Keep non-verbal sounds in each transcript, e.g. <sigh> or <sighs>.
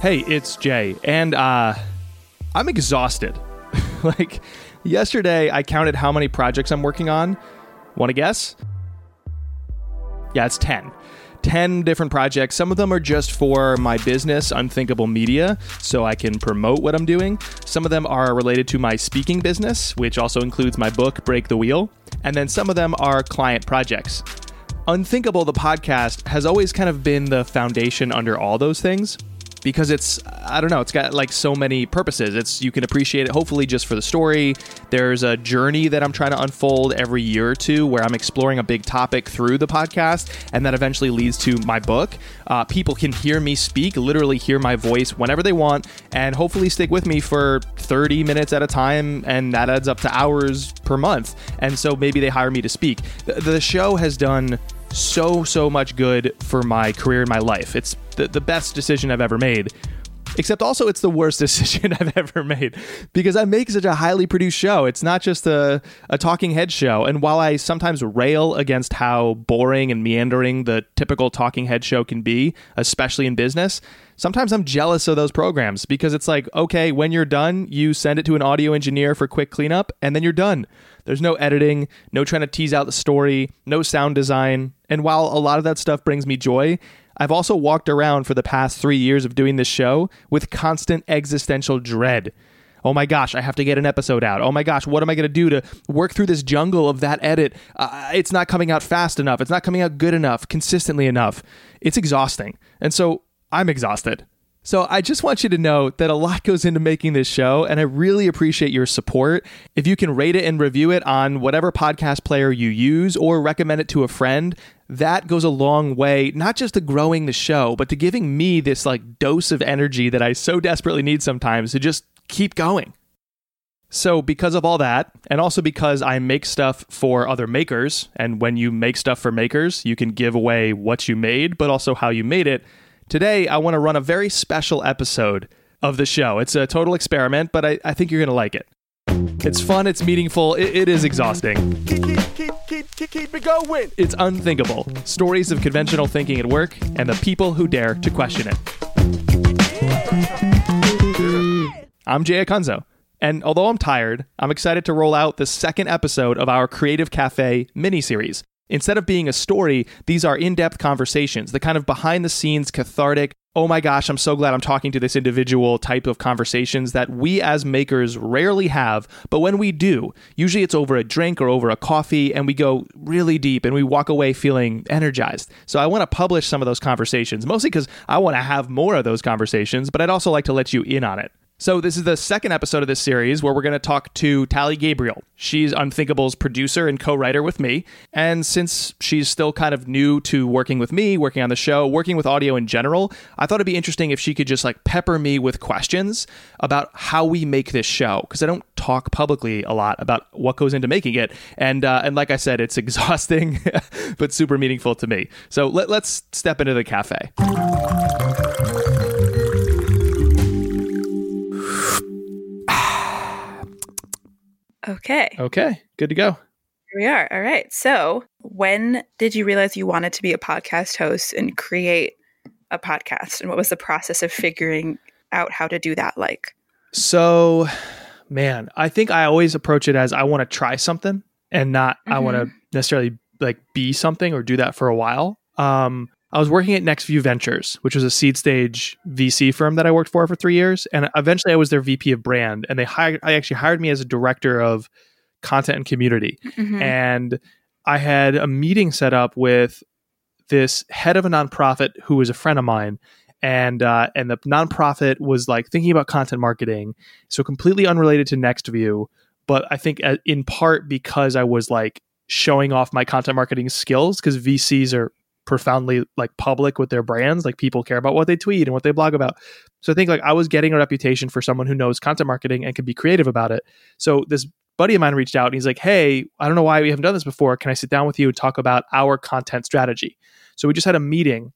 Hey, it's Jay, and uh, I'm exhausted. <laughs> like, yesterday I counted how many projects I'm working on. Want to guess? Yeah, it's 10. 10 different projects. Some of them are just for my business, Unthinkable Media, so I can promote what I'm doing. Some of them are related to my speaking business, which also includes my book, Break the Wheel. And then some of them are client projects. Unthinkable, the podcast, has always kind of been the foundation under all those things because it's I don't know, it's got like so many purposes. It's you can appreciate it hopefully just for the story. There's a journey that I'm trying to unfold every year or two where I'm exploring a big topic through the podcast, and that eventually leads to my book. Uh, people can hear me speak, literally hear my voice whenever they want, and hopefully stick with me for 30 minutes at a time, and that adds up to hours per month. And so maybe they hire me to speak. The, the show has done so so much good for my career and my life. It's the, the best decision I've ever made. Except also, it's the worst <laughs> decision I've ever made because I make such a highly produced show. It's not just a, a talking head show. And while I sometimes rail against how boring and meandering the typical talking head show can be, especially in business, sometimes I'm jealous of those programs because it's like, okay, when you're done, you send it to an audio engineer for quick cleanup, and then you're done. There's no editing, no trying to tease out the story, no sound design. And while a lot of that stuff brings me joy, I've also walked around for the past three years of doing this show with constant existential dread. Oh my gosh, I have to get an episode out. Oh my gosh, what am I going to do to work through this jungle of that edit? Uh, it's not coming out fast enough. It's not coming out good enough, consistently enough. It's exhausting. And so I'm exhausted. So I just want you to know that a lot goes into making this show, and I really appreciate your support. If you can rate it and review it on whatever podcast player you use or recommend it to a friend, that goes a long way, not just to growing the show, but to giving me this like dose of energy that I so desperately need sometimes to just keep going. So, because of all that, and also because I make stuff for other makers, and when you make stuff for makers, you can give away what you made, but also how you made it. Today, I want to run a very special episode of the show. It's a total experiment, but I, I think you're going to like it. It's fun, it's meaningful, it, it is exhausting. Keep, keep, keep, keep, keep it going. It's unthinkable. Stories of conventional thinking at work and the people who dare to question it. I'm Jay Acunzo, and although I'm tired, I'm excited to roll out the second episode of our Creative Cafe mini-series. Instead of being a story, these are in depth conversations, the kind of behind the scenes, cathartic, oh my gosh, I'm so glad I'm talking to this individual type of conversations that we as makers rarely have. But when we do, usually it's over a drink or over a coffee, and we go really deep and we walk away feeling energized. So I want to publish some of those conversations, mostly because I want to have more of those conversations, but I'd also like to let you in on it. So, this is the second episode of this series where we're going to talk to Tally Gabriel. She's Unthinkable's producer and co writer with me. And since she's still kind of new to working with me, working on the show, working with audio in general, I thought it'd be interesting if she could just like pepper me with questions about how we make this show. Because I don't talk publicly a lot about what goes into making it. And, uh, and like I said, it's <laughs> exhausting, but super meaningful to me. So, let, let's step into the cafe. Okay. Okay, good to go. Here we are. All right. So, when did you realize you wanted to be a podcast host and create a podcast? And what was the process of figuring out how to do that like? So, man, I think I always approach it as I want to try something and not I want to necessarily like be something or do that for a while. Um, I was working at NextView Ventures, which was a seed stage VC firm that I worked for for three years, and eventually I was their VP of brand. And they hired, I actually hired me as a director of content and community. Mhm. And I had a meeting set up with this head of a nonprofit who was a friend of mine, and uh, and the nonprofit was like thinking about content marketing, so completely unrelated to NextView, but I think uh, in part because I was like showing off my content marketing skills because VCs are profoundly like public with their brands like people care about what they tweet and what they blog about. So i think like i was getting a reputation for someone who knows content marketing and can be creative about it. So this buddy of mine reached out and he's like hey i don't know why we haven't done this before. Can i sit down with you and talk about our content strategy? So we just had a meeting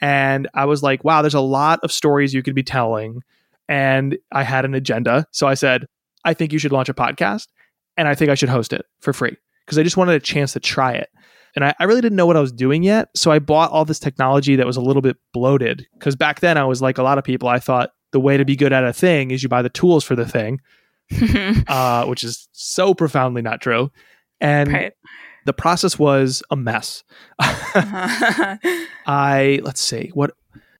and i was like wow there's a lot of stories you could be telling. And i had an agenda. So i said i think you should launch a podcast and i think i should host it for free because i just wanted a chance to try it And I, I really didn't know what I was doing yet. So I bought all this technology that was a little bit bloated. Because back then I was like a lot of people, I thought the way to be good at a thing is you buy the tools for the thing, <laughs> uh, which is so profoundly not true. And right. the process was a mess. <laughs> I, let's see, what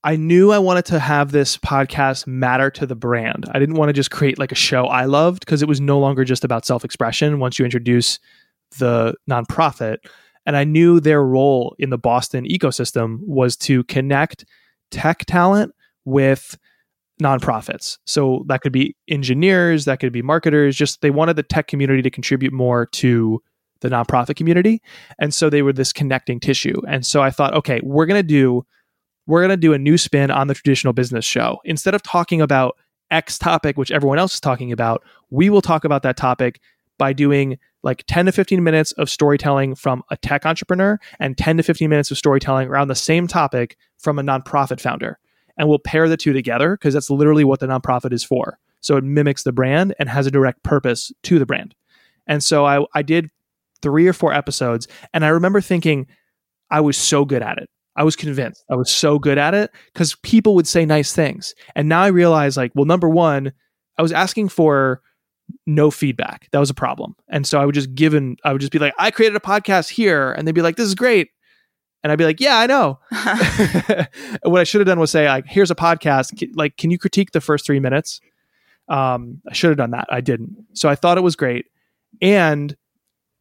I knew I wanted to have this podcast matter to the brand. I didn't want to just create like a show I loved because it was no longer just about self expression once you introduce the nonprofit. And I knew their role in the Boston ecosystem was to connect tech talent with nonprofits. So that could be engineers, that could be marketers, just they wanted the tech community to contribute more to the nonprofit community. And so they were this connecting tissue. And so I thought, okay, we're going to do we're going to do a new spin on the traditional business show. Instead of talking about X topic, which everyone else is talking about, we will talk about that topic by doing like 10 to 15 minutes of storytelling from a tech entrepreneur and 10 to 15 minutes of storytelling around the same topic from a nonprofit founder. And we'll pair the two together because that's literally what the nonprofit is for. So it mimics the brand and has a direct purpose to the brand. And so I, I did three or four episodes, and I remember thinking I was so good at it. I was convinced I was so good at it because people would say nice things. And now I realize, like, well, number one, I was asking for no feedback. That was a problem. And so I would just give and I would just be like, I created a podcast here. And they'd be like, this is great. And I'd be like, yeah, I know. <laughs> <laughs> what I should have done was say, like, here's a podcast. Like, can you critique the first three minutes? Um, I should have done that. I didn't. So I thought it was great. And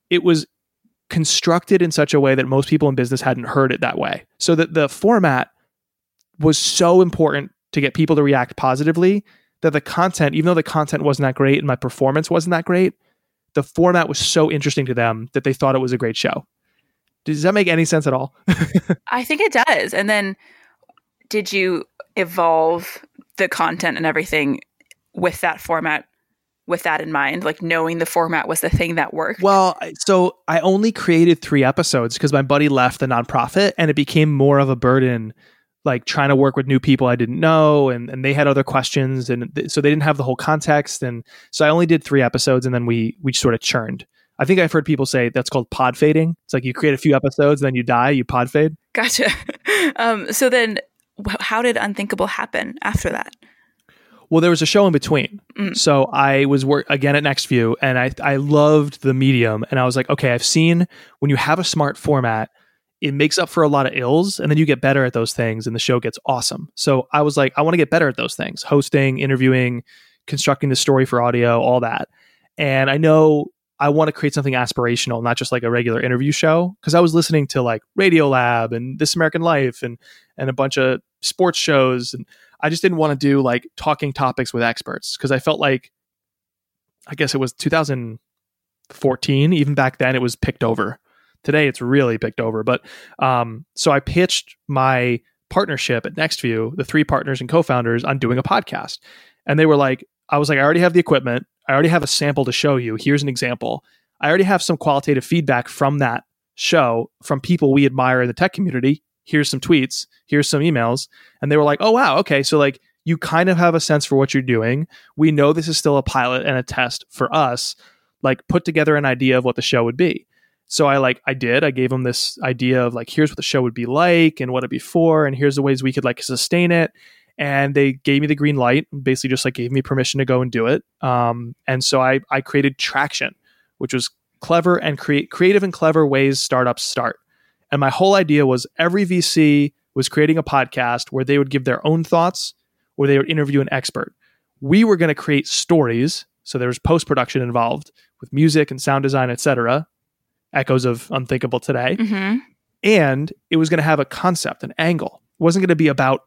it was constructed in such a way that most people in business hadn't heard it that way. So that the format was so important to get people to react positively that the content, even though the content wasn't that great and my performance wasn't that great, the format was so interesting to them that they thought it was a great show. Does that make any sense at all? <laughs> I think it does. And then did you evolve the content and everything with that format with that in mind, like knowing the format was the thing that worked? Well, so I only created three episodes because my buddy left the nonprofit and it became more of a burden, like trying to work with new people I didn't know and, and they had other questions. And th- so they didn't have the whole context. And so I only did three episodes and then we, we sort of churned. I think I've heard people say that's called pod fading. It's like you create a few episodes, then you die, you pod fade. Gotcha. <laughs> um, so then how did Unthinkable happen after that? Well, there was a show in between. Mm. So I was work again at NextView and I I loved the medium and I was like, okay, I've seen when you have a smart format, it makes up for a lot of ills and then you get better at those things and the show gets awesome. So I was like, I want to get better at those things. Hosting, interviewing, constructing the story for audio, all that. And I know I want to create something aspirational, not just like a regular interview show. Because I was listening to like Radiolab and This American Life and and a bunch of sports shows and I just didn't want to do like talking topics with experts because I felt like, I guess it was 2014. Even back then, it was picked over. Today, it's really picked over. But um, so I pitched my partnership at NextView, the three partners and co-founders, on doing a podcast, and they were like, I was like, I already have the equipment. I already have a sample to show you. Here's an example. I already have some qualitative feedback from that show from people we admire in the tech community here's some tweets, here's some emails. And they were like, oh, wow, okay. So, like, you kind of have a sense for what you're doing. We know this is still a pilot and a test for us. Like, put together an idea of what the show would be. So I like I did. I gave them this idea of like here's what the show would be like and what it'd be for, and here's the ways we could like sustain it. And they gave me the green light, basically just like gave me permission to go and do it. Um, and so I I created Traction, which was clever and create creative and clever ways startups start. And my whole idea was every VC was creating a podcast where they would give their own thoughts or they would interview an expert. We were going to create stories. So there was post production involved with music and sound design, etc. Echoes of Unthinkable today. Mm-hmm. And it was going to have a concept, an angle. It wasn't going to be about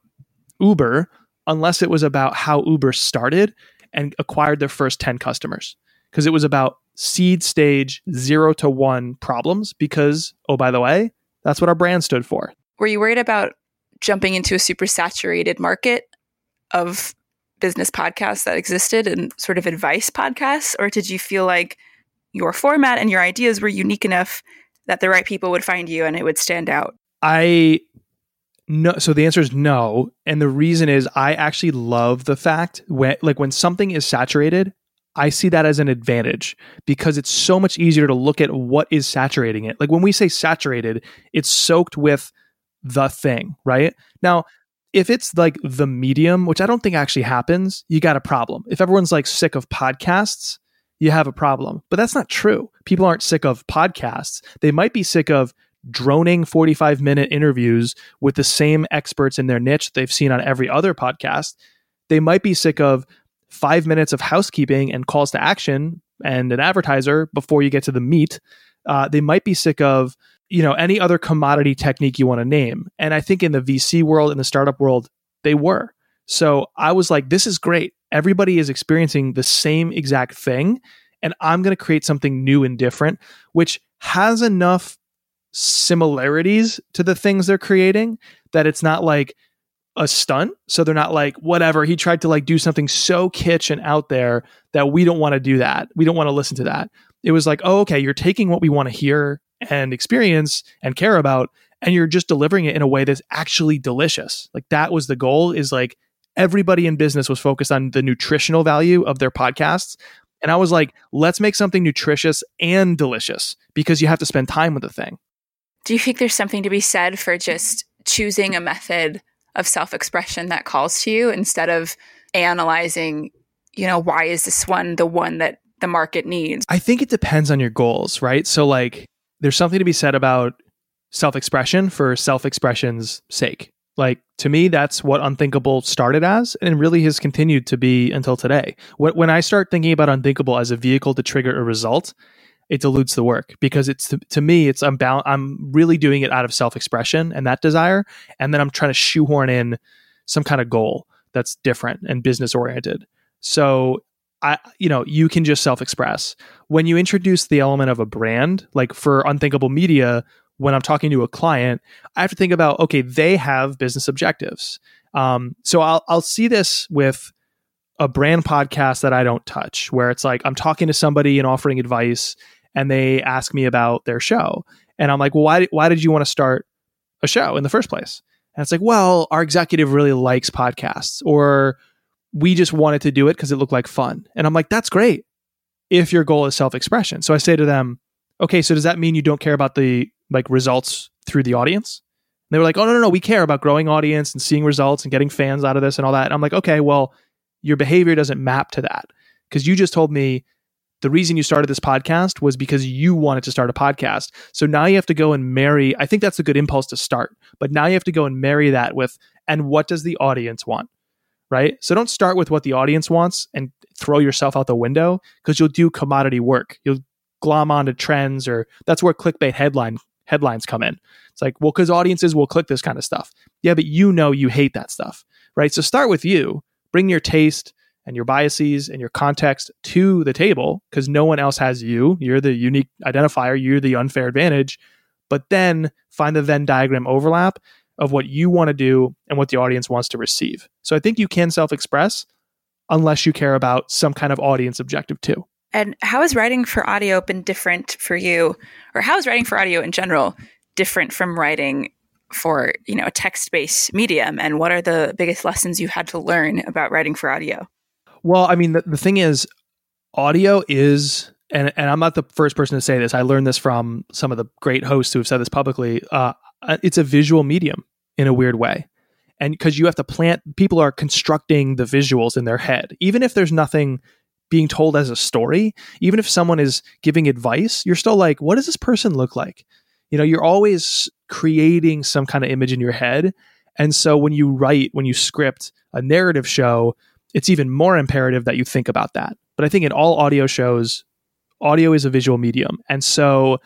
Uber unless it was about how Uber started and acquired their first 10 customers. Because it was about seed stage zero to one problems. Because, oh, by the way, that's what our brand stood for. Were you worried about jumping into a super saturated market of business podcasts that existed and sort of advice podcasts? Or did you feel like your format and your ideas were unique enough that the right people would find you and it would stand out? I no so the answer is no and the reason is i actually love the fact when like when something is saturated I see that as an advantage because it's so much easier to look at what is saturating it. Like when we say saturated, it's soaked with the thing, right? Now, if it's like the medium, which I don't think actually happens, you got a problem. If everyone's like sick of podcasts, you have a problem. But that's not true. People aren't sick of podcasts. They might be sick of droning 45 minute interviews with the same experts in their niche they've seen on every other podcast. They might be sick of five minutes of housekeeping and calls to action and an advertiser before you get to the meat. Uh, they might be sick of you know any other commodity technique you want to name. And I think in the VC world, in the startup world, they were. So I was like, this is great. Everybody is experiencing the same exact thing. And I'm going to create something new and different, which has enough similarities to the things they're creating that it's not like a stunt. So they're not like, whatever, he tried to like do something so kitsch and out there that we don't want to do that. We don't want to listen to that. It was like, oh, okay, you're taking what we want to hear and experience and care about, and you're just delivering it in a way that's actually delicious. Like that was the goal is like everybody in business was focused on the nutritional value of their podcasts. And I was like, let's make something nutritious and delicious because you have to spend time with the thing. Do you think there's something to be said for just choosing a method of self expression that calls to you instead of analyzing, you know, why is this one the one that the market needs? I think it depends on your goals, right? So, like, there's something to be said about self expression for self expression's sake. Like, to me, that's what Unthinkable started as and really has continued to be until today. When I start thinking about Unthinkable as a vehicle to trigger a result, it dilutes the work because it's to, me it's I'm bound I'm really doing it out of self-expression and that desire and then I'm trying to shoehorn in some kind of goal that's different and business oriented. So I you know, you can just self-express. When you introduce the element of a brand, like for unthinkable media, when I'm talking to a client, I have to think about okay, they have business objectives. Um, so I'll I'll see this with a brand podcast that I don't touch, where it's like I'm talking to somebody and offering advice, and they ask me about their show. And I'm like, well, why, why did you want to start a show in the first place? And it's like, well, our executive really likes podcasts, or we just wanted to do it because it looked like fun. And I'm like, that's great if your goal is self expression. So I say to them, okay, so does that mean you don't care about the like results through the audience? And they were like, oh, no, no, no, we care about growing audience and seeing results and getting fans out of this and all that. And I'm like, okay, well, your behavior doesn't map to that because you just told me the reason you started this podcast was because you wanted to start a podcast. So now you have to go and marry. I think that's a good impulse to start, but now you have to go and marry that with, and what does the audience want? Right. So don't start with what the audience wants and throw yourself out the window because you'll do commodity work. You'll glom onto trends or that's where clickbait headline headlines come in. It's like, well, because audiences will click this kind of stuff. Yeah, but you know you hate that stuff. Right. So start with you, bring your taste, and your biases and your context to the table because no one else has you. You're the unique identifier, you're the unfair advantage. But then find the Venn diagram overlap of what you want to do and what the audience wants to receive. So I think you can self express unless you care about some kind of audience objective too. And how has writing for audio been different for you? Or how is writing for audio in general different from writing for, you know, a text-based medium? And what are the biggest lessons you had to learn about writing for audio? Well, I mean, the, the thing is, audio is, and, and I'm not the first person to say this. I learned this from some of the great hosts who have said this publicly. Uh, it's a visual medium in a weird way. And because you have to plant, people are constructing the visuals in their head. Even if there's nothing being told as a story, even if someone is giving advice, you're still like, what does this person look like? You know, you're always creating some kind of image in your head. And so when you write, when you script a narrative show, it's even more imperative that you think about that. But I think in all audio shows, audio is a visual medium. And so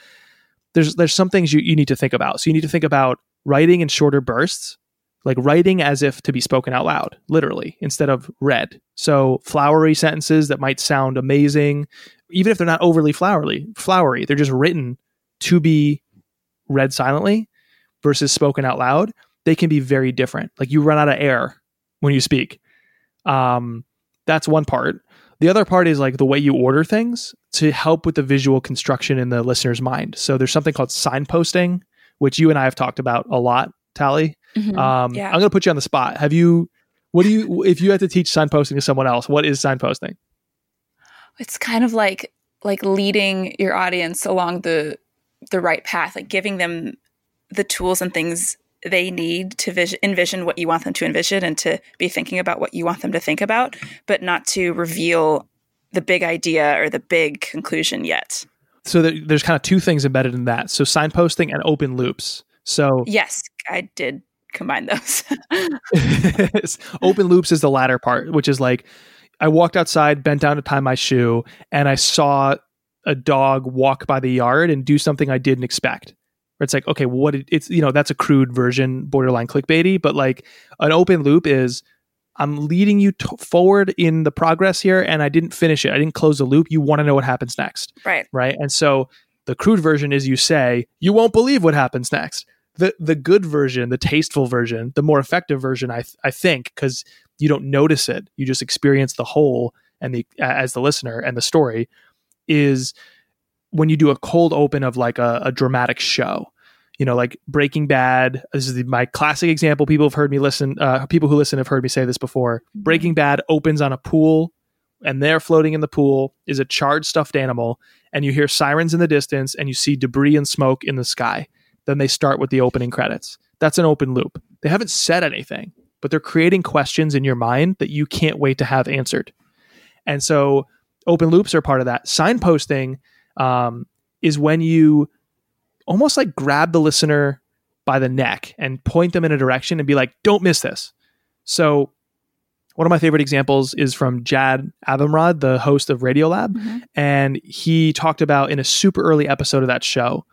there's there's some things you, you need to think about. So you need to think about writing in shorter bursts, like writing as if to be spoken out loud, literally, instead of read. So flowery sentences that might sound amazing, even if they're not overly flowery, flowery, they're just written to be read silently versus spoken out loud. They can be very different. Like you run out of air when you speak. Um, that's one part. The other part is like the way you order things to help with the visual construction in the listener's mind. So there's something called signposting, which you and I have talked about a lot, Tally. Mm-hmm. Um, yeah. I'm going to put you on the spot. Have you, what do you, if you had to teach signposting to someone else, what is signposting? it's kind of like like leading your audience along the the right path, like giving them the tools and things they need to vis- envision what you want them to envision and to be thinking about what you want them to think about, but not to reveal the big idea or the big conclusion yet. So there's kind of two things embedded in that. So signposting and open loops. So yes, I did combine those. <laughs> <laughs> open loops is the latter part, which is like I walked outside, bent down to tie my shoe, and I saw a dog walk by the yard and do something I didn't expect. Where it's like, okay, what it, it's you know that's a crude version, borderline clickbaity, but like an open loop is I'm leading you t- forward in the progress here, and I didn't finish it. I didn't close the loop. You want to know what happens next, right? Right, and so the crude version is you say you won't believe what happens next. The the good version, the tasteful version, the more effective version, I th- I think, because you don't notice it, you just experience the whole and the as the listener and the story is when you do a cold open of like a, a dramatic show. You know like breaking bad this is the, my classic example. People have heard me listen uh, people who listen have heard me say this before. Mm-hmm. breaking bad opens on a pool and there floating in the pool is a charred stuffed animal and you hear sirens in the distance and you see debris and smoke in the sky then they start with the opening credits that's an open loop they haven't said anything but they're creating questions in your mind that you can't wait to have answered and so open loops are part of that. Signposting um, is when you almost like grab the listener by the neck and point them in a direction and be like, don't miss this. So, one of my favorite examples is from Jad Abumrad, the host of Radiolab. Mm-hmm. And he talked about in a super early episode of that show,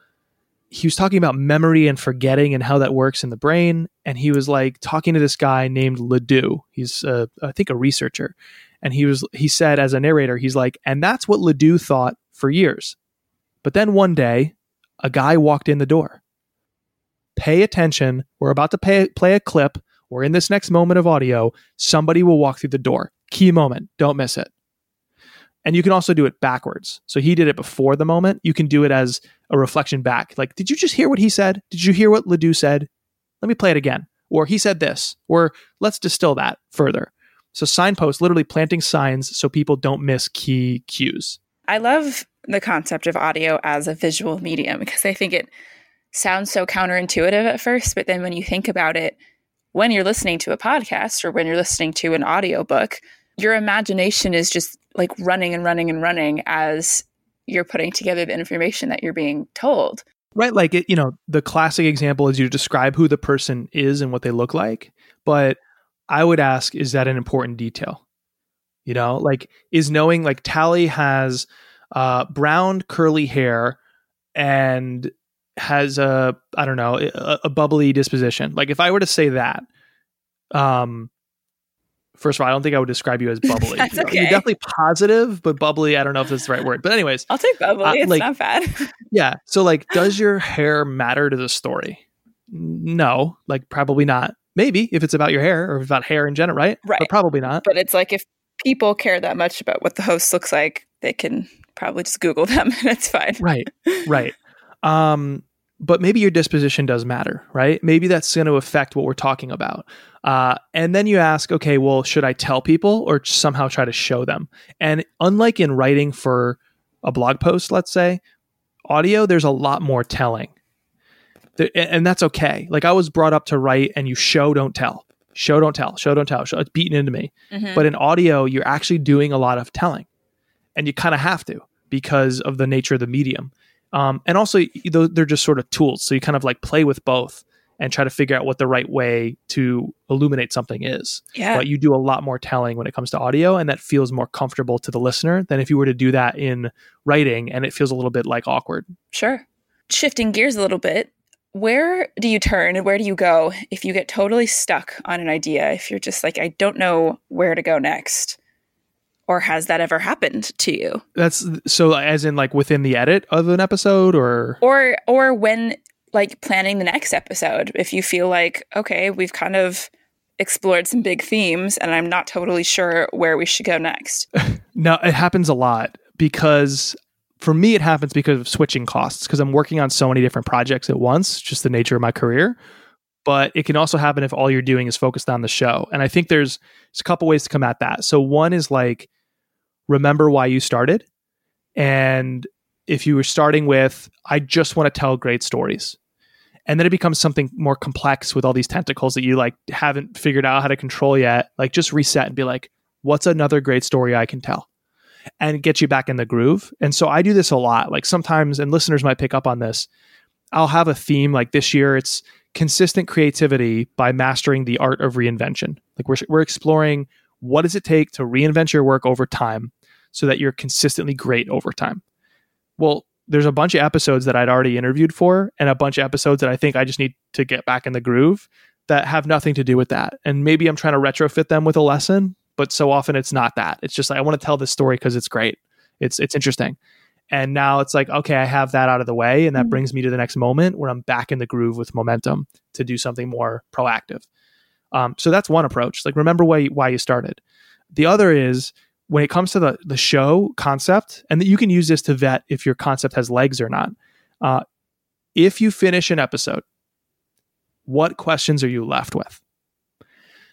he was talking about memory and forgetting and how that works in the brain. And he was like talking to this guy named LeDoux. He's, uh, I think, a researcher. And he was he said as a narrator he's like and that's what LeDoux thought for years. But then one day a guy walked in the door. Pay attention. We're about to pay, play a clip. We're in this next moment of audio. Somebody will walk through the door. Key moment. Don't miss it and you can also do it backwards. So he did it before the moment. You can do it as a reflection back. Like did you just hear what he said? Did you hear what LeDoux said? Let me play it again. Or he said this. Or let's distill that further. So signposts, literally planting signs so people don't miss key cues. I love the concept of audio as a visual medium because I think it sounds so counterintuitive at first, but then when you think about it, when you're listening to a podcast or when you're listening to an audiobook, your imagination is just like running and running and running as you're putting together the information that you're being told. Right. Like, it, you know, the classic example is you describe who the person is and what they look like. But I would ask, is that an important detail? You know, like is knowing like Tally has uh, brown curly hair and has a I don't know a, a, bubbly disposition. Like if I were to say that, um, first of all, I don't think I would describe you as bubbly. <laughs> that's okay. You're definitely positive, but bubbly. I don't know if that's the right word. But anyways, I'll take bubbly. Uh, it's like, not bad. <laughs> yeah. So like, does your hair matter to the story? No, like probably not. Maybe if it's about your hair or about hair in general, right? Right. But probably not. But it's like if people care that much about what the host looks like, they can probably just Google them <laughs> and it's fine. Right. Right. Um, but maybe your disposition does matter, right? Maybe that's going to affect what we're talking about. Uh, and then you ask, okay, well, should I tell people or somehow try to show them? And unlike in writing for a blog post, let's say, audio, there's a lot more telling and that's okay. Like I was brought up to write, and you show don't tell, show don't tell, show don't tell. Show, it's beaten into me. Mm-hmm. But in audio, you're actually doing a lot of telling, and you kind of have to because of the nature of the medium. Um, and also, they're just sort of tools. So you kind of like play with both and try to figure out what the right way to illuminate something is. Yeah. But you do a lot more telling when it comes to audio, and that feels more comfortable to the listener than if you were to do that in writing, and it feels a little bit like awkward. Sure. Shifting gears a little bit, where do you turn and where do you go if you get totally stuck on an idea? If you're just like, I don't know where to go next? Or has that ever happened to you? That's so as in like within the edit of an episode or or or when like planning the next episode if you feel like okay, we've kind of explored some big themes and I'm not totally sure where we should go next. <laughs> no, it happens a lot because for me, it happens because of switching costs because I'm working on so many different projects at once, just the nature of my career. But it can also happen if all you're doing is focused on the show. And I think there's, there's a couple ways to come at that. So one is like remember why you started. And if you were starting with, I just want to tell great stories. And then it becomes something more complex with all these tentacles that you like haven't figured out how to control yet. Like just reset and be like, what's another great story I can tell? And get you back in the groove. And so I do this a lot. Like sometimes, and listeners might pick up on this, I'll have a theme like this year, it's consistent creativity by mastering the art of reinvention. Like we're, we're exploring what does it take to reinvent your work over time so that you're consistently great over time. Well, there's a bunch of episodes that I'd already interviewed for and a bunch of episodes that I think I just need to get back in the groove that have nothing to do with that. And maybe I'm trying to retrofit them with a lesson, but so often it's not that. It's just like I want to tell this story because it's great. It's it's interesting. And now it's like, okay, I have that out of the way. And that mm-hmm. brings me to the next moment where I'm back in the groove with momentum to do something more proactive. Um, so that's one approach. Like, remember why, why you started. The other is when it comes to the, the show concept, and that you can use this to vet if your concept has legs or not. Uh, if you finish an episode, what questions are you left with?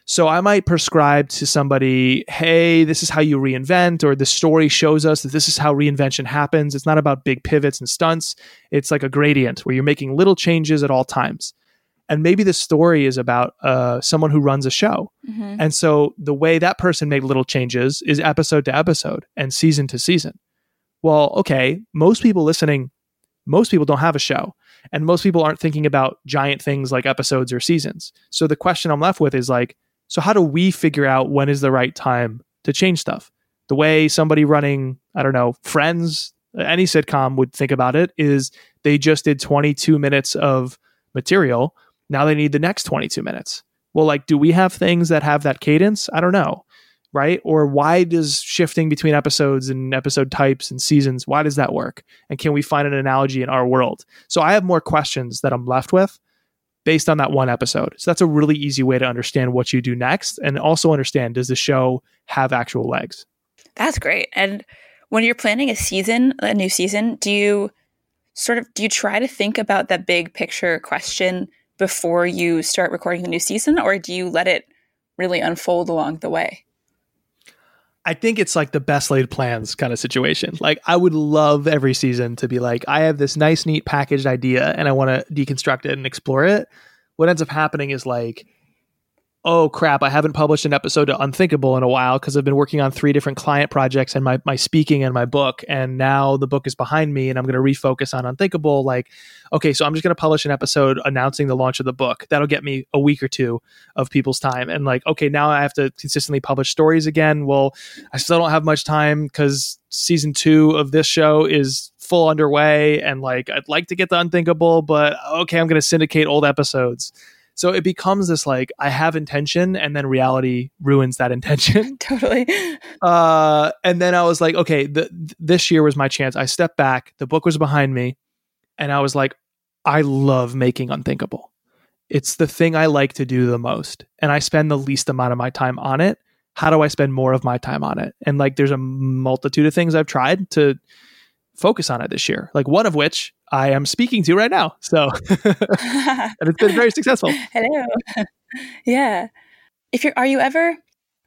So I might prescribe to somebody, hey, this is how you reinvent, or the story shows us that this is how reinvention happens. It's not about big pivots and stunts. It's like a gradient where you're making little changes at all times. And maybe the story is about uh, someone who runs a show. Mm-hmm. And so the way that person made little changes is episode to episode and season to season. Well, okay, most people listening, most people don't have a show. And most people aren't thinking about giant things like episodes or seasons. So the question I'm left with is like, so how do we figure out when is the right time to change stuff? The way somebody running, I don't know, Friends, any sitcom would think about it is they just did 22 minutes of material. Now they need the next 22 minutes. Well, like, do we have things that have that cadence? I don't know. Right? Or why does shifting between episodes and episode types and seasons, why does that work? And can we find an analogy in our world? So I have more questions that I'm left with based on that one episode. So that's a really easy way to understand what you do next and also understand does the show have actual legs? That's great. And when you're planning a season, a new season, do you sort of do you try to think about that big picture question before you start recording the new season or do you let it really unfold along the way? I think it's like the best laid plans kind of situation. Like I would love every season to be like, I have this nice, neat packaged idea and I want to deconstruct it and explore it. What ends up happening is like oh crap, I haven't published an episode of Unthinkable in a while because I've been working on three different client projects and my, my speaking and my book. And now the book is behind me and I'm going to refocus on Unthinkable. Like, okay, so I'm just going to publish an episode announcing the launch of the book. That'll get me a week or two of people's time. And like, okay, now I have to consistently publish stories again. Well, I still don't have much time because season two of this show is full underway. And like, I'd like to get the Unthinkable, but okay, I'm going to syndicate old episodes so it becomes this like I have intention and then reality ruins that intention. <laughs> totally. Uh, and then I was like, okay, the, this year was my chance. I stepped back. The book was behind me, and I was like, I love making unthinkable. It's the thing I like to do the most, and I spend the least amount of my time on it. How do I spend more of my time on it? And like, there's a multitude of things I've tried to focus on it this year. Like one of which I am speaking to right now. So, <laughs> and it's been very successful. <laughs> Hello. yeah. If you're, are you ever,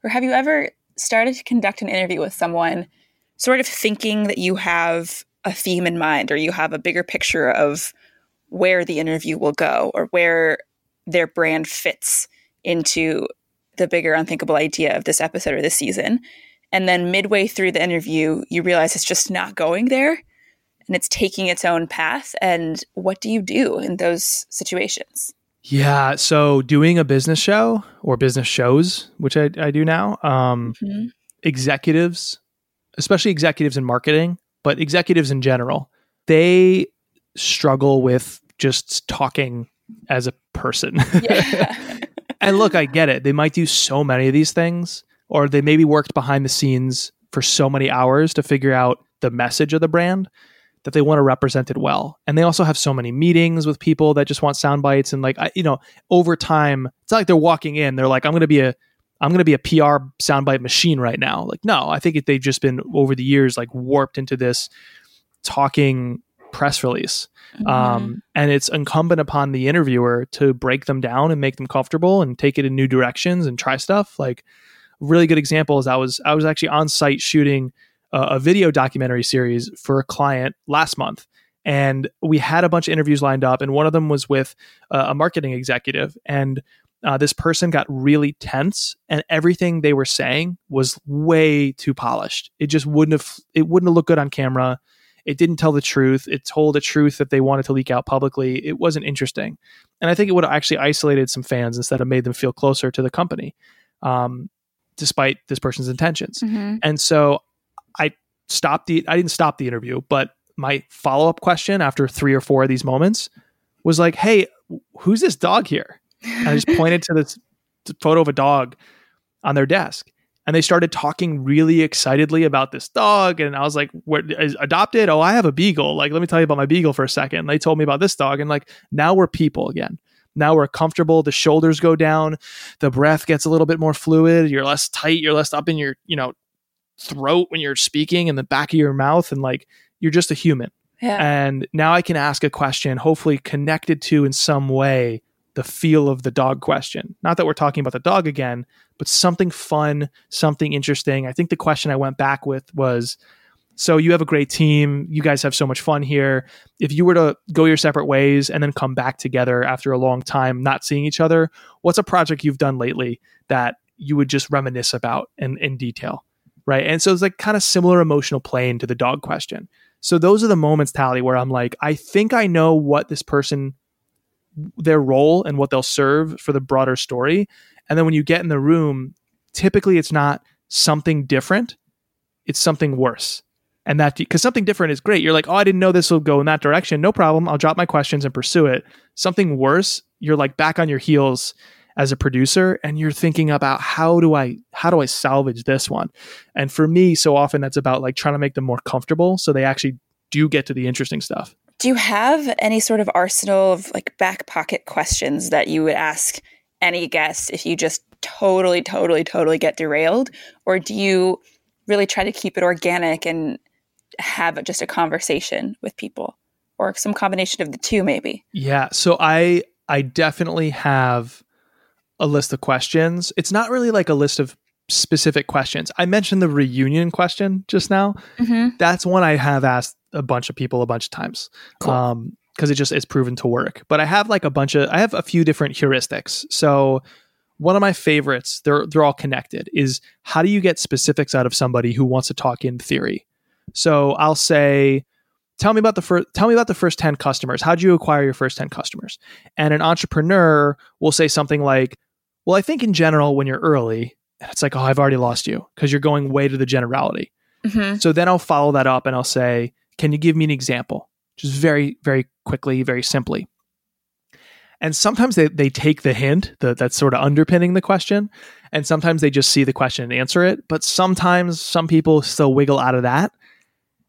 or have you ever started to conduct an interview with someone, sort of thinking that you have a theme in mind or you have a bigger picture of where the interview will go or where their brand fits into the bigger unthinkable idea of this episode or this season and then midway through the interview you realize it's just not going there and it's taking its own path and what do you do in those situations yeah so doing a business show or business shows which i, I do now um, mm-hmm. executives especially executives in marketing but executives in general they struggle with just talking as a person yeah. <laughs> and look i get it they might do so many of these things or they maybe worked behind the scenes for so many hours to figure out the message of the brand that they want to represent it well. And they also have so many meetings with people that just want sound bites and like I, you know, over time, it's not like they're walking in, they're like I'm going to be a I'm going to be a PR soundbite machine right now. Like no, I think they've just been over the years like warped into this talking press release. Mm-hmm. Um, and it's incumbent upon the interviewer to break them down and make them comfortable and take it in new directions and try stuff. Like really good example is I was I was actually on site shooting a, a video documentary series for a client last month. And we had a bunch of interviews lined up, and one of them was with uh, a marketing executive. And uh, this person got really tense, and everything they were saying was way too polished. It just wouldn't have it wouldn't have looked good on camera. It didn't tell the truth. It told a truth that they wanted to leak out publicly. It wasn't interesting, and I think it would have actually isolated some fans instead of made them feel closer to the company, um, despite this person's intentions. Mm-hmm. And so I stopped the I didn't stop the interview, but my follow up question after three or four of these moments was like, "Hey, who's this dog here?" And I just <laughs> pointed to this photo of a dog on their desk, and they started talking really excitedly about this dog. And I was like, "What is adopted? Oh, I have a beagle. Like, let me tell you about my beagle for a second. They told me about this dog, and like now we're people again. Now we're comfortable. The shoulders go down, the breath gets a little bit more fluid. You're less tight. You're less up in your you know throat when you're speaking in the back of your mouth, and like you're just a human. Yeah. And now I can ask a question, hopefully connected to in some way the feel of the dog question. Not that we're talking about the dog again, but something fun, something interesting. I think the question I went back with was so you have a great team. You guys have so much fun here. If you were to go your separate ways and then come back together after a long time not seeing each other, what's a project you've done lately that you would just reminisce about in, in detail? Right. And so it's like kind of similar emotional plane to the dog question. So those are the moments, Tally, where I'm like, I think I know what this person, their role and what they'll serve for the broader story. And then when you get in the room, typically it's not something different, it's something worse. And that because something different is great. You're like, oh, I didn't know this will go in that direction. No problem. I'll drop my questions and pursue it. Something worse, you're like back on your heels as a producer and you're thinking about how do I how do I salvage this one? And for me, so often that's about like trying to make them more comfortable so they actually do get to the interesting stuff. Do you have any sort of arsenal of like back pocket questions that you would ask any guest if you just totally, totally, totally get derailed? Or do you really try to keep it organic and have just a conversation with people? Or some combination of the two, maybe? Yeah. So I I definitely have a list of questions. It's not really like a list of specific questions. I mentioned the reunion question just now. Mm-hmm. That's one I have asked a bunch of people a bunch of times. Cool. Um, because it just is proven to work. But I have like a bunch of I have a few different heuristics. So one of my favorites, they're they're all connected, is how do you get specifics out of somebody who wants to talk in theory? So I'll say, tell me about the first tell me about the first 10 customers. How did you acquire your first 10 customers? And an entrepreneur will say something like, Well, I think in general, when you're early, it's like, oh, I've already lost you because you're going way to the generality. Mm-hmm. So then I'll follow that up and I'll say, Can you give me an example? Just very, very quickly, very simply. And sometimes they, they take the hint that that's sort of underpinning the question. And sometimes they just see the question and answer it. But sometimes some people still wiggle out of that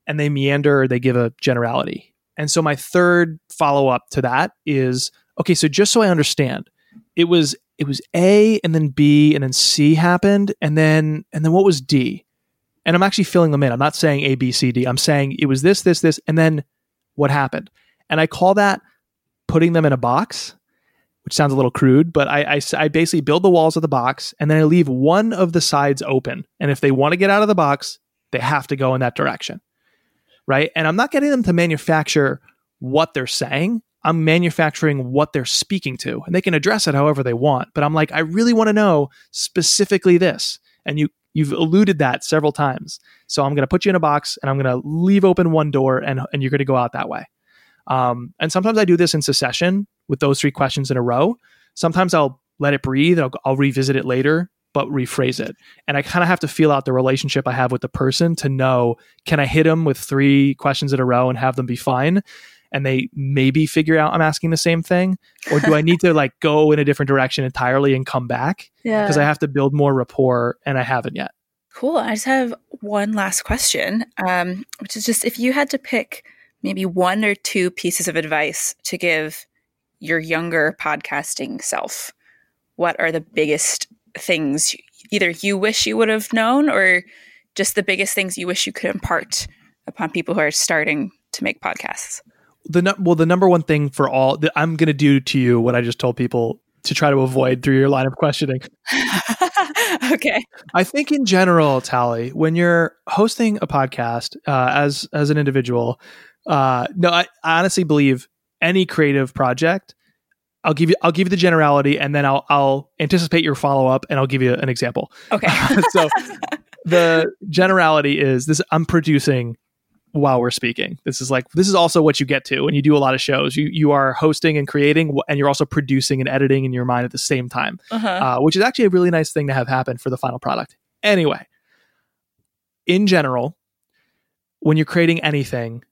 and they meander or they give a generality. And so my third follow up to that is okay, so just so I understand, it was it was A and then B and then C happened and then and then what was D? And I'm actually filling them in. I'm not saying A, B, C, D. I'm saying it was this, this, this, and then what happened. And I call that putting them in a box, which sounds a little crude, but I, I, I basically build the walls of the box and then I leave one of the sides open. And if they want to get out of the box, they have to go in that direction. Right. And I'm not getting them to manufacture what they're saying. I'm manufacturing what they're speaking to, and they can address it however they want. But I'm like, I really want to know specifically this. And you you've alluded that several times. So I'm going to put you in a box and I'm going to leave open one door and, and you're going to go out that way. Um, and sometimes I do this in succession with those three questions in a row. Sometimes I'll let it breathe. I'll, I'll revisit it later, but rephrase it. And I kind of have to feel out the relationship I have with the person to know can I hit them with three questions in a row and have them be fine? And they maybe figure out I'm asking the same thing, or do I need to like go in a different direction entirely and come back? Yeah. because I have to build more rapport and I haven't yet. Cool. I just have one last question, um, which is just if you had to pick maybe one or two pieces of advice to give your younger podcasting self, what are the biggest things either you wish you would have known or just the biggest things you wish you could impart upon people who are starting to make podcasts? The well, the number one thing for all that I'm going to do to you what I just told people to try to avoid through your line of questioning <laughs> okay. I think in general, Tally, when you're hosting a podcast uh, as as an individual, uh, no, I, I honestly believe any creative project. I'll give you I'll give you the generality, and then I'll I'll anticipate your follow up, and I'll give you an example. Okay. <laughs> so <laughs> the generality is this: I'm producing while we're speaking. This is like this is also what you get to when you do a lot of shows. You you are hosting and creating, and you're also producing and editing in your mind at the same time, uh-huh. uh, which is actually a really nice thing to have happen for the final product. Anyway, in general, when you're creating anything,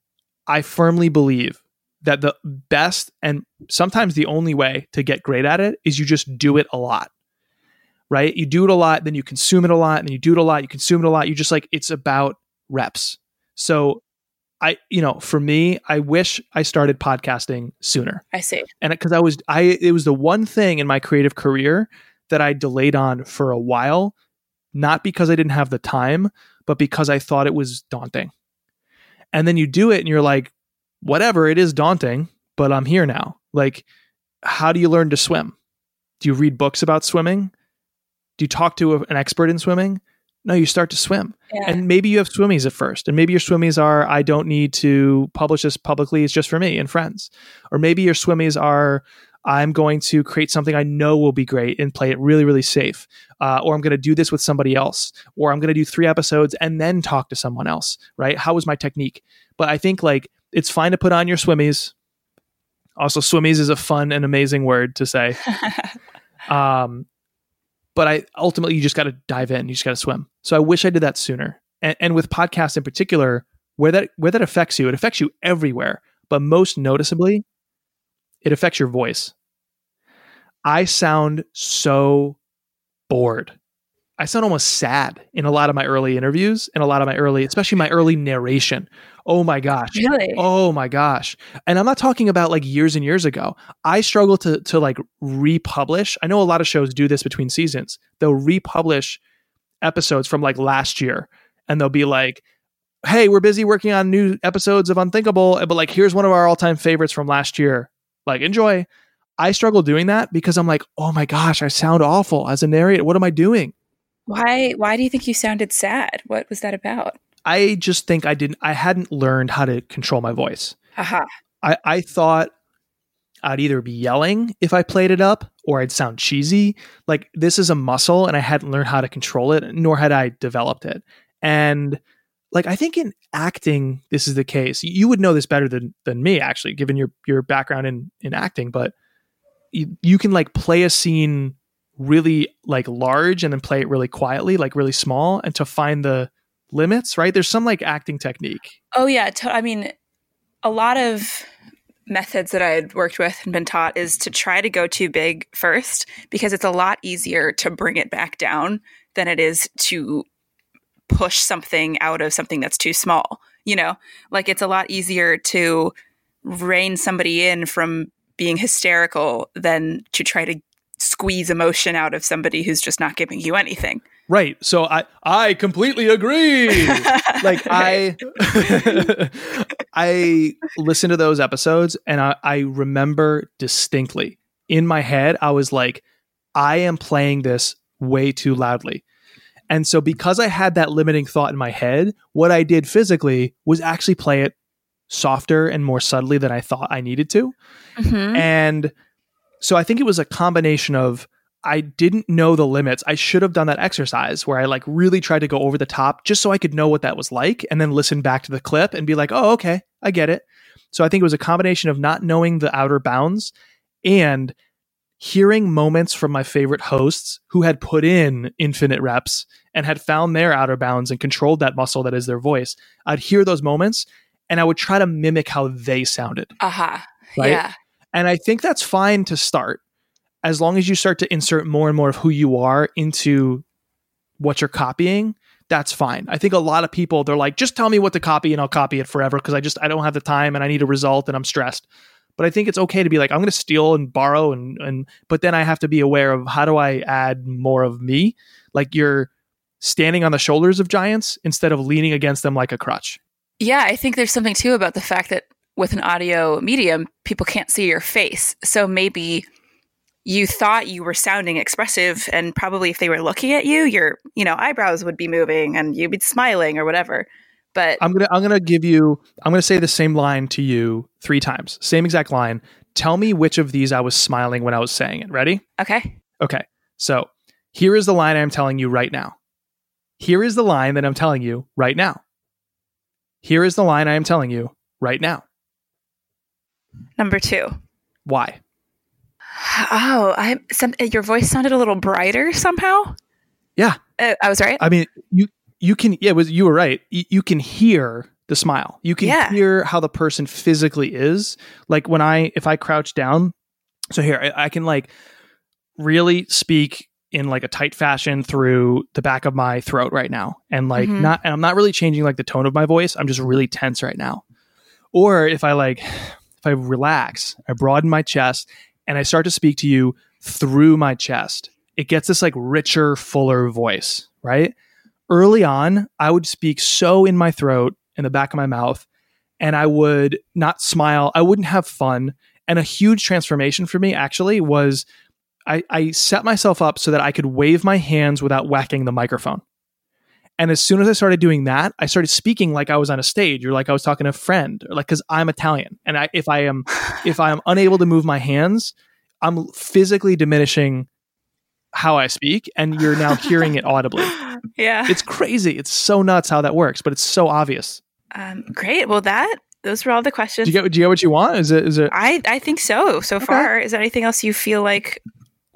I firmly believe that the best and sometimes the only way to get great at it is you just do it a lot. Right? You do it a lot, then you consume it a lot, and then you do it a lot, you consume it a lot. You just like it's about reps. So I, you know, for me, I wish I started podcasting sooner. I see. And because I was, I, it was the one thing in my creative career that I delayed on for a while, not because I didn't have the time, but because I thought it was daunting. And then you do it and you're like, whatever, it is daunting, but I'm here now. Like, how do you learn to swim? Do you read books about swimming? Do you talk to a, an expert in swimming? No, you start to swim. Yeah. And maybe you have swimmies at first. And maybe your swimmies are, I don't need to publish this publicly. It's just for me and friends. Or maybe your swimmies are, I'm going to create something I know will be great and play it really, really safe. Uh, or I'm going to do this with somebody else. Or I'm going to do three episodes and then talk to someone else, right? How was my technique? But I think like it's fine to put on your swimmies. Also, swimmies is a fun and amazing word to say. <laughs> um, but I ultimately you just got to dive in. You just got to swim. So I wish I did that sooner. And, and with podcasts in particular, where that where that affects you, it affects you everywhere. But most noticeably, it affects your voice. I sound so bored. I sound almost sad in a lot of my early interviews and a lot of my early, especially my early narration. Oh my gosh. Really? Oh my gosh. And I'm not talking about like years and years ago. I struggle to to like republish. I know a lot of shows do this between seasons. They'll republish episodes from like last year and they'll be like, "Hey, we're busy working on new episodes of Unthinkable, but like here's one of our all-time favorites from last year. Like enjoy." I struggle doing that because I'm like, "Oh my gosh, I sound awful as a narrator. What am I doing?" Why why do you think you sounded sad? What was that about? I just think I didn't I hadn't learned how to control my voice. Haha. I, I thought I'd either be yelling if I played it up or I'd sound cheesy. Like this is a muscle and I hadn't learned how to control it, nor had I developed it. And like I think in acting, this is the case. You would know this better than than me, actually, given your your background in in acting, but you, you can like play a scene really like large and then play it really quietly, like really small, and to find the limits, right? There's some like acting technique. Oh yeah, to, I mean, a lot of methods that I had worked with and been taught is to try to go too big first because it's a lot easier to bring it back down than it is to push something out of something that's too small. You know, like it's a lot easier to rein somebody in from being hysterical than to try to squeeze emotion out of somebody who's just not giving you anything. Right. So I I completely agree. <laughs> like I <laughs> I listened to those episodes and I, I remember distinctly in my head I was like I am playing this way too loudly. And so because I had that limiting thought in my head, what I did physically was actually play it softer and more subtly than I thought I needed to. Mhm. And so I think it was a combination of I didn't know the limits. I should have done that exercise where I like really tried to go over the top just so I could know what that was like and then listen back to the clip and be like, "Oh, okay, I get it." So I think it was a combination of not knowing the outer bounds and hearing moments from my favorite hosts who had put in infinite reps and had found their outer bounds and controlled that muscle that is their voice. I'd hear those moments and I would try to mimic how they sounded. Aha. Right? Yeah. And I think that's fine to start as long as you start to insert more and more of who you are into what you're copying. That's fine. I think a lot of people they're like, just tell me what to copy and I'll copy it forever because I just I don't have the time and I need a result and I'm stressed. But I think it's okay to be like, I'm going to steal and borrow and and but then I have to be aware of how do I add more of me? Like you're standing on the shoulders of giants instead of leaning against them like a crutch. Yeah, I think there's something too about the fact that with an audio medium, people can't see your face. So maybe you thought you were sounding expressive and probably if they were looking at you your you know eyebrows would be moving and you'd be smiling or whatever but I'm gonna I'm gonna give you I'm gonna say the same line to you three times. Same exact line. Tell me which of these I was smiling when I was saying it. Ready? okay Okay. So here is the line I'm telling you right now. Here is the line that I'm telling you right now. Here is the line I am telling you right now. Number two Why? oh i some your voice sounded a little brighter somehow Yeah. uh, i was right I mean, you you can yeah, was you were right. You, you can hear the smile. You can Yeah. hear how the person physically is. Like when I if I crouch down, so here I, I can like really speak in like a tight fashion through the back of my throat right now, and like Mhm. not and I'm not really changing like the tone of my voice. I'm just really tense right now. Or if I like if I relax, I broaden my chest, and I start to speak to you through my chest. It gets this like richer, fuller voice, right? early on, I would speak so in my throat, in the back of my mouth, and I would not smile. I wouldn't have fun. And a huge transformation for me actually was I, I set myself up so that I could wave my hands without whacking the microphone. And as soon as I started doing that, I started speaking like I was on a stage or like I was talking to a friend or like because I'm Italian. And I, if I am <sighs> if I am unable to move my hands, I'm physically diminishing how I speak, and you're now hearing it audibly <laughs> yeah it's crazy. It's so nuts how that works, but it's so obvious. um, great well that those were all the questions Do you get? Do you get what you want? Is it? Is it? I, I think so so far. Is there anything else you feel like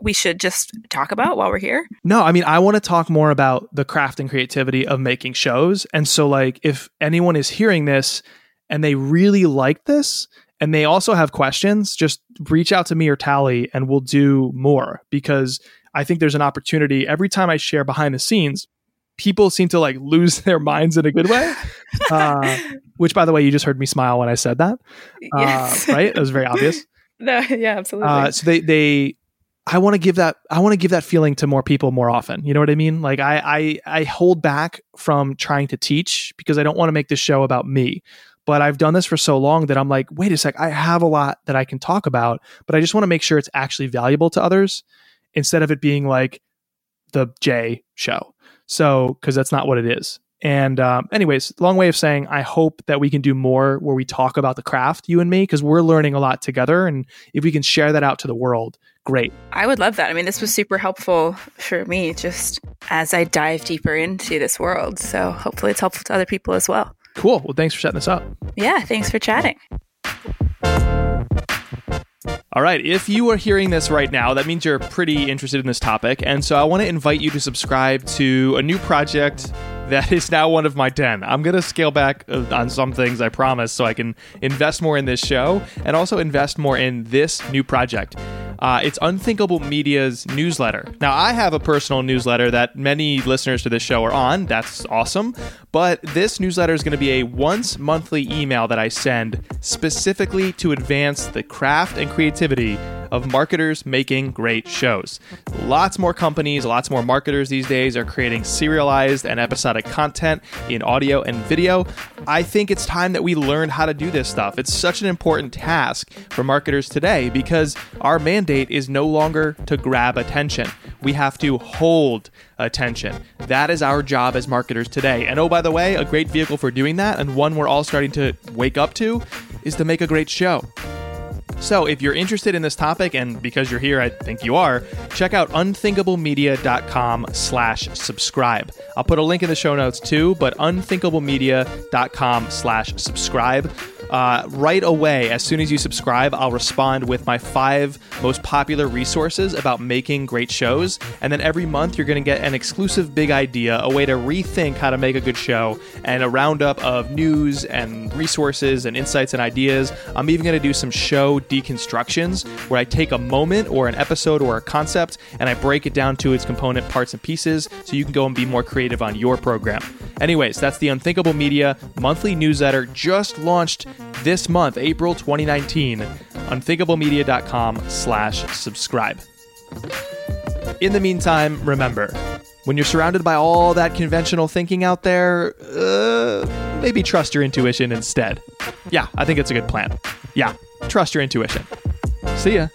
we should just talk about while we're here? No, I mean, I want to talk more about the craft and creativity of making shows. And so, like, if anyone is hearing this and they really like this and they also have questions, just reach out to me or Tally and we'll do more because I think there's an opportunity. Every time I share behind the scenes, people seem to like lose <laughs> their minds in a good way. <laughs> Uh, which, by the way, you just heard me smile when I said that, uh, right? It was very obvious. <laughs> no, yeah, absolutely. Uh, so they they I want to give that I want to give that feeling to more people more often. You know what I mean? Like I I I hold back from trying to teach because I don't want to make this show about me. But I've done this for so long that I'm like, wait a sec, I have a lot that I can talk about, but I just want to make sure it's actually valuable to others instead of it being like the Jay show. So, because that's not what it is. And, um, anyways, long way of saying, I hope that we can do more where we talk about the craft, you and me, because we're learning a lot together. And if we can share that out to the world, great. I would love that. I mean, this was super helpful for me just as I dive deeper into this world. So hopefully it's helpful to other people as well. Cool. Well, thanks for setting this up. Yeah, thanks for chatting. All right. If you are hearing this right now, that means you're pretty interested in this topic. And so I want to invite you to subscribe to a new project that is now one of my 10. I'm going to scale back uh, on some things, I promise, so I can invest more in this show and also invest more in this new project. Uh, it's Unthinkable Media's newsletter. Now, I have a personal newsletter that many listeners to this show are on. That's awesome. But this newsletter is going to be a once monthly email that I send specifically to advance the craft and creativity of marketers making great shows. Lots more companies, lots more marketers these days are creating serialized and episodic content in audio and video. I think it's time that we learn how to do this stuff. It's such an important task for marketers today because our mandate is no longer to grab attention. We have to hold attention. That is our job as marketers today. And oh, by the way, a great vehicle for doing that, and one we're all starting to wake up to, is to make a great show. So, if you're interested in this topic, and because you're here, I think you are, check out unthinkablemedia.com slash subscribe. I'll put a link in the show notes too, but unthinkablemedia.com slash subscribe. Uh, right away, as soon as you subscribe, I'll respond with my five most popular resources about making great shows. And then every month, you're going to get an exclusive big idea, a way to rethink how to make a good show, and a roundup of news and resources and insights and ideas. I'm even going to do some show deconstructions where I take a moment or an episode or a concept and I break it down to its component parts and pieces so you can go and be more creative on your program. Anyways, that's the Unthinkable Media monthly newsletter just launched this month, April 2019. Unthinkablemedia.com slash subscribe. In the meantime, remember, when you're surrounded by all that conventional thinking out there, uh, maybe trust your intuition instead. Yeah, I think it's a good plan. Yeah, trust your intuition. See ya.